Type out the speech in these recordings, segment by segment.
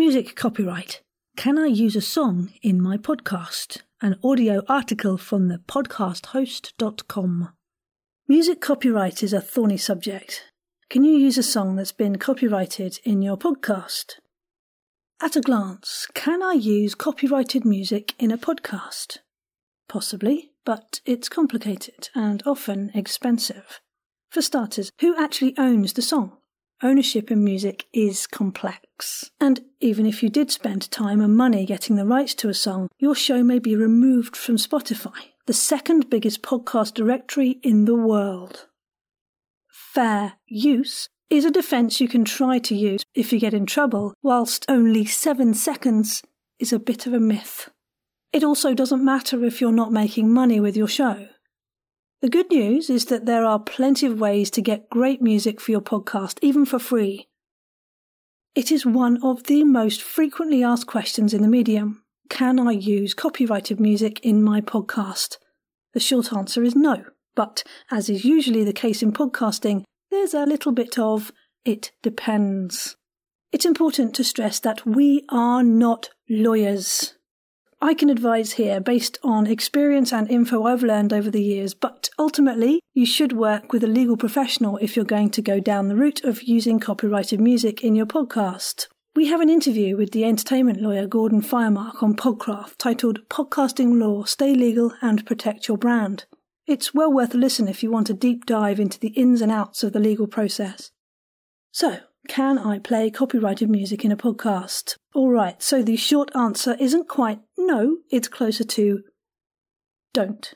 Music copyright. Can I use a song in my podcast? An audio article from the podcasthost.com. Music copyright is a thorny subject. Can you use a song that's been copyrighted in your podcast? At a glance, can I use copyrighted music in a podcast? Possibly, but it's complicated and often expensive. For starters, who actually owns the song? Ownership in music is complex. And even if you did spend time and money getting the rights to a song, your show may be removed from Spotify, the second biggest podcast directory in the world. Fair use is a defence you can try to use if you get in trouble, whilst only seven seconds is a bit of a myth. It also doesn't matter if you're not making money with your show. The good news is that there are plenty of ways to get great music for your podcast, even for free. It is one of the most frequently asked questions in the medium. Can I use copyrighted music in my podcast? The short answer is no, but as is usually the case in podcasting, there's a little bit of it depends. It's important to stress that we are not lawyers. I can advise here based on experience and info I've learned over the years, but ultimately, you should work with a legal professional if you're going to go down the route of using copyrighted music in your podcast. We have an interview with the entertainment lawyer Gordon Firemark on Podcraft titled Podcasting Law Stay Legal and Protect Your Brand. It's well worth a listen if you want a deep dive into the ins and outs of the legal process. So, can I play copyrighted music in a podcast? All right, so the short answer isn't quite no, it's closer to don't.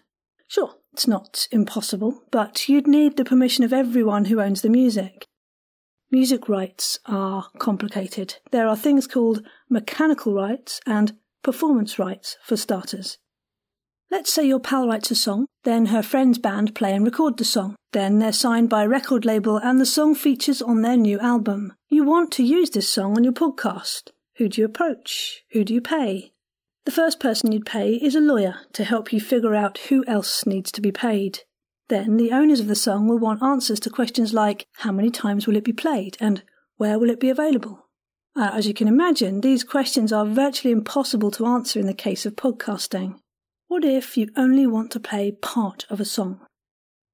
Sure, it's not impossible, but you'd need the permission of everyone who owns the music. Music rights are complicated. There are things called mechanical rights and performance rights, for starters. Let's say your pal writes a song, then her friend's band play and record the song. Then they're signed by a record label and the song features on their new album. You want to use this song on your podcast. Who do you approach? Who do you pay? The first person you'd pay is a lawyer to help you figure out who else needs to be paid. Then the owners of the song will want answers to questions like how many times will it be played and where will it be available? Uh, as you can imagine, these questions are virtually impossible to answer in the case of podcasting. What if you only want to play part of a song?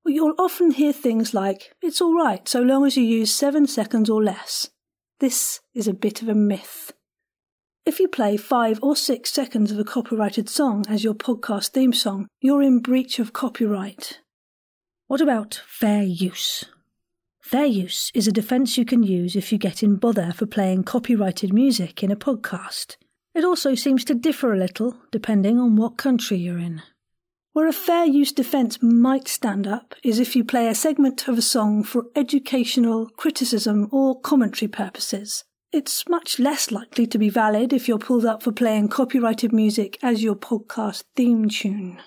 Well, you'll often hear things like, it's alright so long as you use seven seconds or less. This is a bit of a myth. If you play five or six seconds of a copyrighted song as your podcast theme song, you're in breach of copyright. What about fair use? Fair use is a defence you can use if you get in bother for playing copyrighted music in a podcast. It also seems to differ a little depending on what country you're in. Where a fair use defence might stand up is if you play a segment of a song for educational, criticism, or commentary purposes. It's much less likely to be valid if you're pulled up for playing copyrighted music as your podcast theme tune.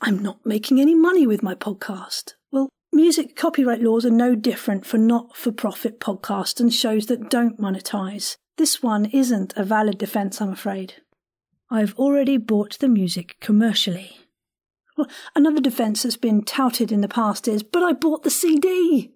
I'm not making any money with my podcast. Well, music copyright laws are no different for not for profit podcasts and shows that don't monetize. This one isn't a valid defense, I'm afraid. I've already bought the music commercially. Well, another defense that's been touted in the past is, but I bought the CD!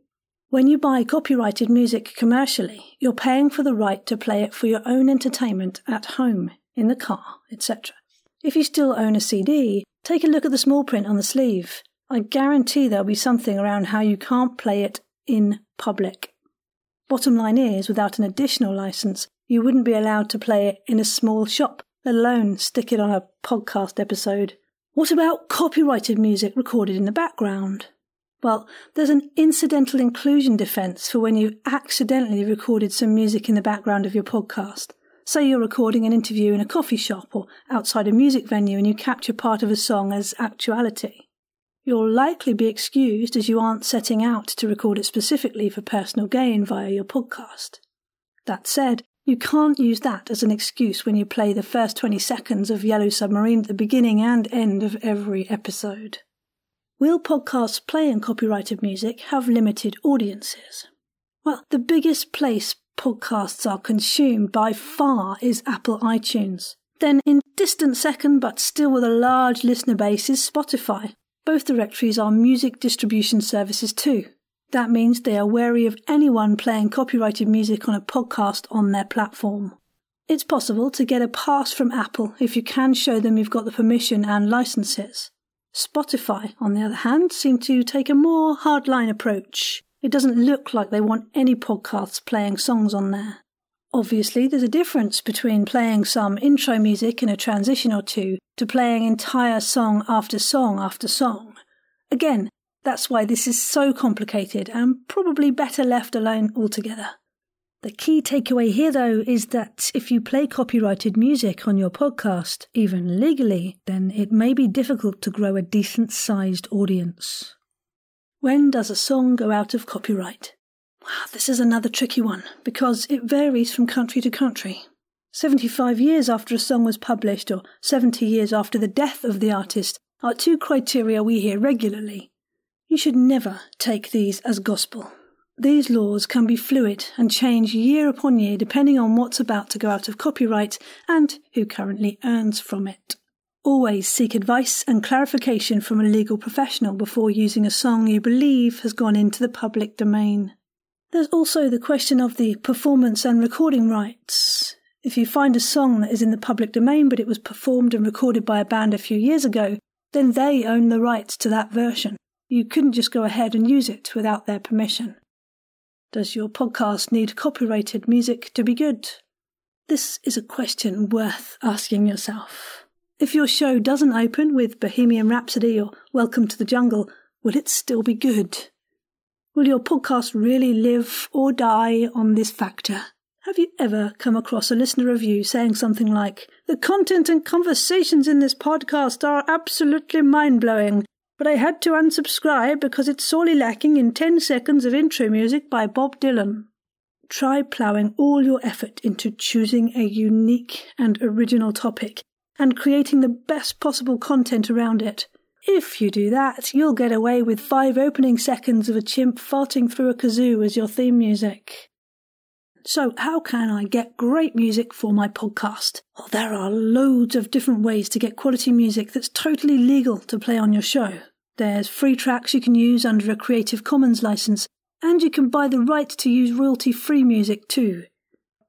When you buy copyrighted music commercially, you're paying for the right to play it for your own entertainment at home, in the car, etc. If you still own a CD, take a look at the small print on the sleeve. I guarantee there'll be something around how you can't play it in public. Bottom line is, without an additional license, you wouldn't be allowed to play it in a small shop, let alone stick it on a podcast episode. What about copyrighted music recorded in the background? Well, there's an incidental inclusion defense for when you've accidentally recorded some music in the background of your podcast. Say you're recording an interview in a coffee shop or outside a music venue and you capture part of a song as actuality. You'll likely be excused as you aren't setting out to record it specifically for personal gain via your podcast. That said, you can't use that as an excuse when you play the first 20 seconds of Yellow Submarine at the beginning and end of every episode. Will podcasts playing copyrighted music have limited audiences? Well, the biggest place podcasts are consumed by far is Apple iTunes. Then, in distant second but still with a large listener base, is Spotify, both directories are music distribution services too. That means they are wary of anyone playing copyrighted music on a podcast on their platform. It's possible to get a pass from Apple if you can show them you've got the permission and licenses. Spotify, on the other hand, seem to take a more hardline approach. It doesn't look like they want any podcasts playing songs on there. Obviously, there's a difference between playing some intro music in a transition or two to playing entire song after song after song. Again, that's why this is so complicated and probably better left alone altogether. The key takeaway here, though, is that if you play copyrighted music on your podcast, even legally, then it may be difficult to grow a decent sized audience. When does a song go out of copyright? This is another tricky one because it varies from country to country. 75 years after a song was published or 70 years after the death of the artist are two criteria we hear regularly. You should never take these as gospel. These laws can be fluid and change year upon year depending on what's about to go out of copyright and who currently earns from it. Always seek advice and clarification from a legal professional before using a song you believe has gone into the public domain. There's also the question of the performance and recording rights. If you find a song that is in the public domain but it was performed and recorded by a band a few years ago, then they own the rights to that version. You couldn't just go ahead and use it without their permission. Does your podcast need copyrighted music to be good? This is a question worth asking yourself. If your show doesn't open with Bohemian Rhapsody or Welcome to the Jungle, will it still be good? Will your podcast really live or die on this factor? Have you ever come across a listener review saying something like, The content and conversations in this podcast are absolutely mind blowing, but I had to unsubscribe because it's sorely lacking in 10 seconds of intro music by Bob Dylan? Try ploughing all your effort into choosing a unique and original topic and creating the best possible content around it. If you do that, you'll get away with five opening seconds of a chimp farting through a kazoo as your theme music. So, how can I get great music for my podcast? Well, there are loads of different ways to get quality music that's totally legal to play on your show. There's free tracks you can use under a Creative Commons license, and you can buy the right to use royalty free music too.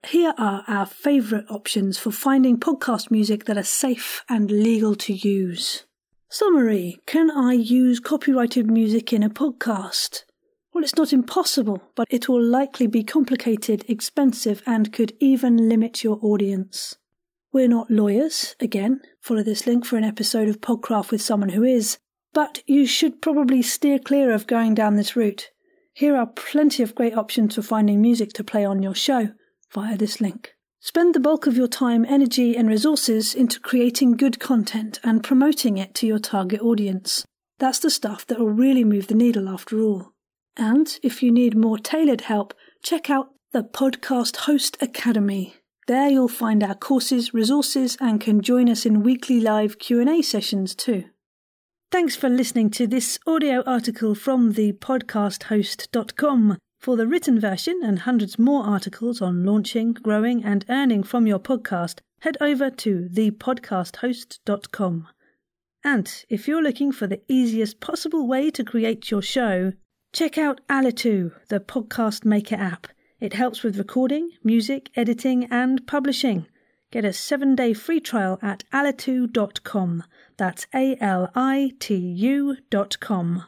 Here are our favourite options for finding podcast music that are safe and legal to use. Summary Can I use copyrighted music in a podcast? Well, it's not impossible, but it will likely be complicated, expensive, and could even limit your audience. We're not lawyers, again, follow this link for an episode of Podcraft with someone who is, but you should probably steer clear of going down this route. Here are plenty of great options for finding music to play on your show via this link. Spend the bulk of your time, energy, and resources into creating good content and promoting it to your target audience. That's the stuff that will really move the needle after all. And if you need more tailored help, check out the Podcast Host Academy. There you'll find our courses, resources, and can join us in weekly live Q&A sessions too. Thanks for listening to this audio article from the podcasthost.com. For the written version and hundreds more articles on launching, growing, and earning from your podcast, head over to thepodcasthost.com. And if you're looking for the easiest possible way to create your show, check out Alitu, the podcast maker app. It helps with recording, music, editing, and publishing. Get a seven day free trial at alitu.com. That's A L I T U.com.